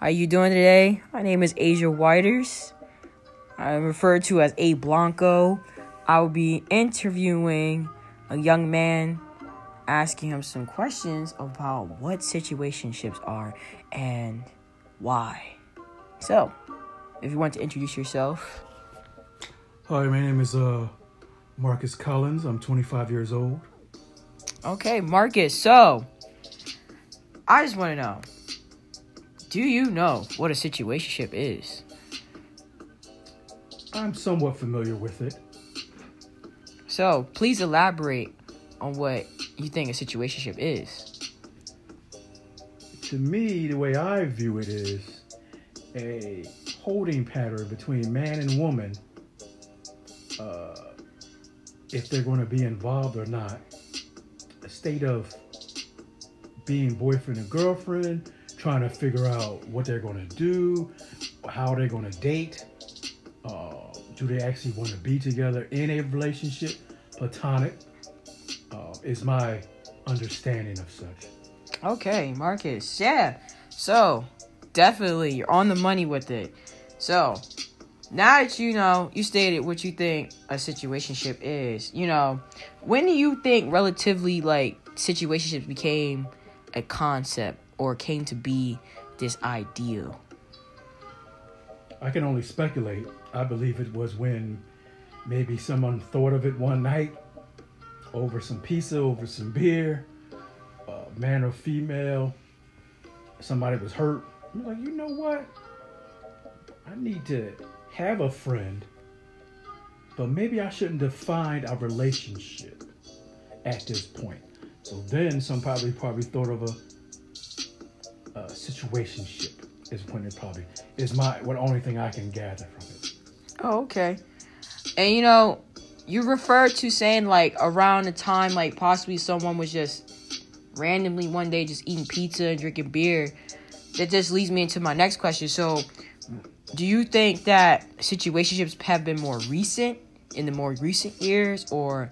How you doing today? My name is Asia Whiters. I'm referred to as A Blanco. I will be interviewing a young man, asking him some questions about what situationships are and why. So, if you want to introduce yourself. Hi, my name is uh, Marcus Collins. I'm 25 years old. Okay, Marcus. So, I just want to know do you know what a situationship is? I'm somewhat familiar with it. So, please elaborate on what you think a situationship is. To me, the way I view it is a holding pattern between man and woman, uh, if they're going to be involved or not. A state of being boyfriend and girlfriend, trying to figure out what they're going to do, how they're going to date. Uh, do they actually want to be together in a relationship? Platonic uh, is my understanding of such. Okay, Marcus. Yeah. So, definitely, you're on the money with it. So, now that you know, you stated what you think a situationship is, you know, when do you think relatively like situationships became a concept or came to be this ideal? I can only speculate. I believe it was when maybe someone thought of it one night over some pizza, over some beer, uh, man or female. Somebody was hurt. I'm like, you know what? I need to have a friend, but maybe I shouldn't define a relationship at this point. So then some probably probably thought of a, a situationship is when it probably is my what only thing I can gather from it. Oh, okay. And you know, you refer to saying like around the time like possibly someone was just randomly one day just eating pizza and drinking beer. That just leads me into my next question. So, do you think that situationships have been more recent in the more recent years, or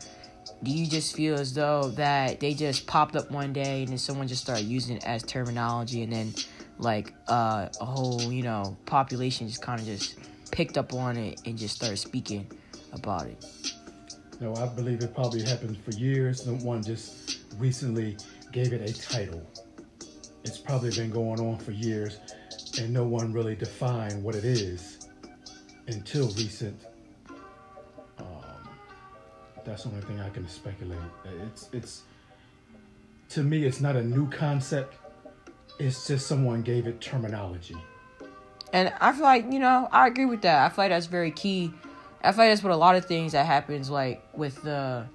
do you just feel as though that they just popped up one day and then someone just started using it as terminology and then like uh, a whole you know population just kind of just picked up on it and just started speaking about it? No i believe it probably happened for years. Someone just recently gave it a title. It's probably been going on for years and no one really defined what it is until recent that's the only thing I can speculate. It's it's to me, it's not a new concept. It's just someone gave it terminology. And I feel like you know I agree with that. I feel like that's very key. I feel like that's what a lot of things that happens like with the,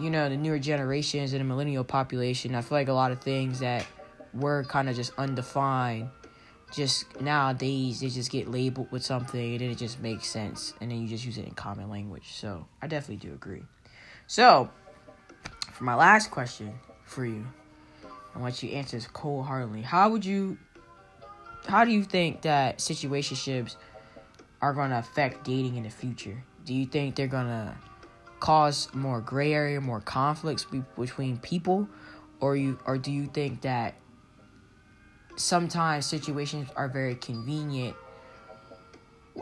you know, the newer generations and the millennial population. I feel like a lot of things that were kind of just undefined just nowadays they just get labeled with something and then it just makes sense and then you just use it in common language so i definitely do agree so, for my last question for you, I want you to answer this cold heartedly. How would you, how do you think that situationships are going to affect dating in the future? Do you think they're going to cause more gray area, more conflicts be- between people, or you, or do you think that sometimes situations are very convenient,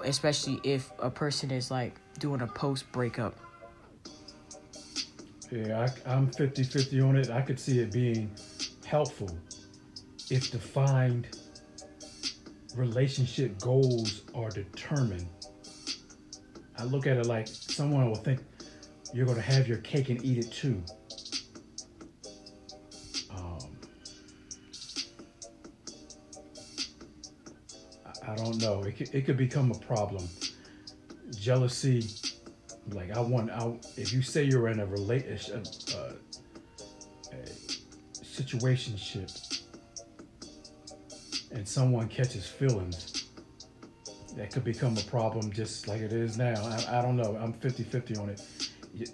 especially if a person is like doing a post breakup yeah, I, I'm 50 50 on it. I could see it being helpful if defined relationship goals are determined. I look at it like someone will think you're going to have your cake and eat it too. Um, I, I don't know. It could, it could become a problem. Jealousy like I want out. If you say you're in a relationship, uh, a situationship, and someone catches feelings, that could become a problem just like it is now. I, I don't know. I'm 50-50 on it.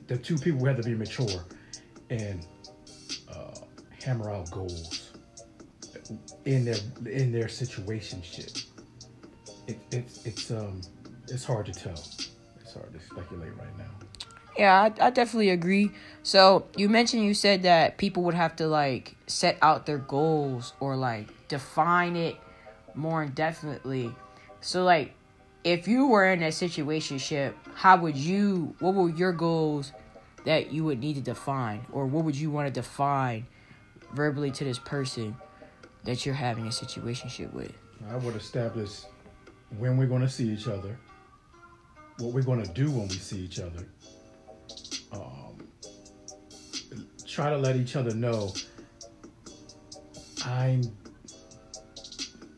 The two people have to be mature and uh, hammer out goals in their in their situationship. It, it, it's um it's hard to tell it's hard to speculate right now. Yeah, I, I definitely agree. So you mentioned you said that people would have to like set out their goals or like define it more indefinitely. So like if you were in a situationship, how would you what were your goals that you would need to define or what would you want to define verbally to this person that you're having a situationship with? I would establish when we're going to see each other, what we're going to do when we see each other. Um, try to let each other know I'm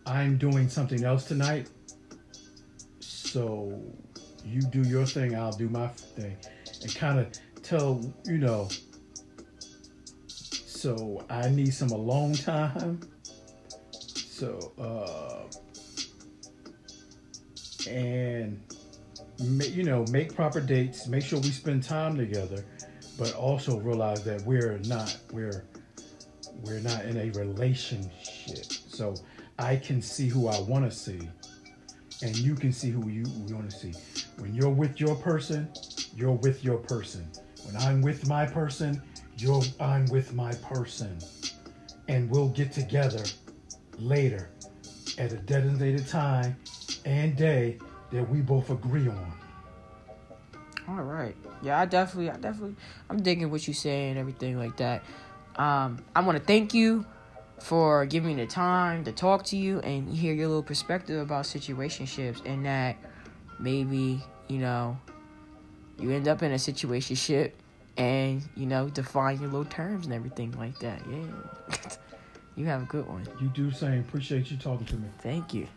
I'm doing something else tonight. So you do your thing, I'll do my thing. And kind of tell, you know, so I need some alone time. So, uh, and, you know, make proper dates, make sure we spend time together, but also realize that we're not, we're, we're not in a relationship. So I can see who I want to see, and you can see who you want to see. When you're with your person, you're with your person. When I'm with my person, you're I'm with my person. And we'll get together later at a designated time and day that we both agree on. All right. Yeah, I definitely, I definitely, I'm digging what you say and everything like that. Um, I want to thank you for giving me the time to talk to you and hear your little perspective about situationships and that maybe, you know, you end up in a situationship and, you know, define your little terms and everything like that. Yeah. you have a good one. You do same. Appreciate you talking to me. Thank you.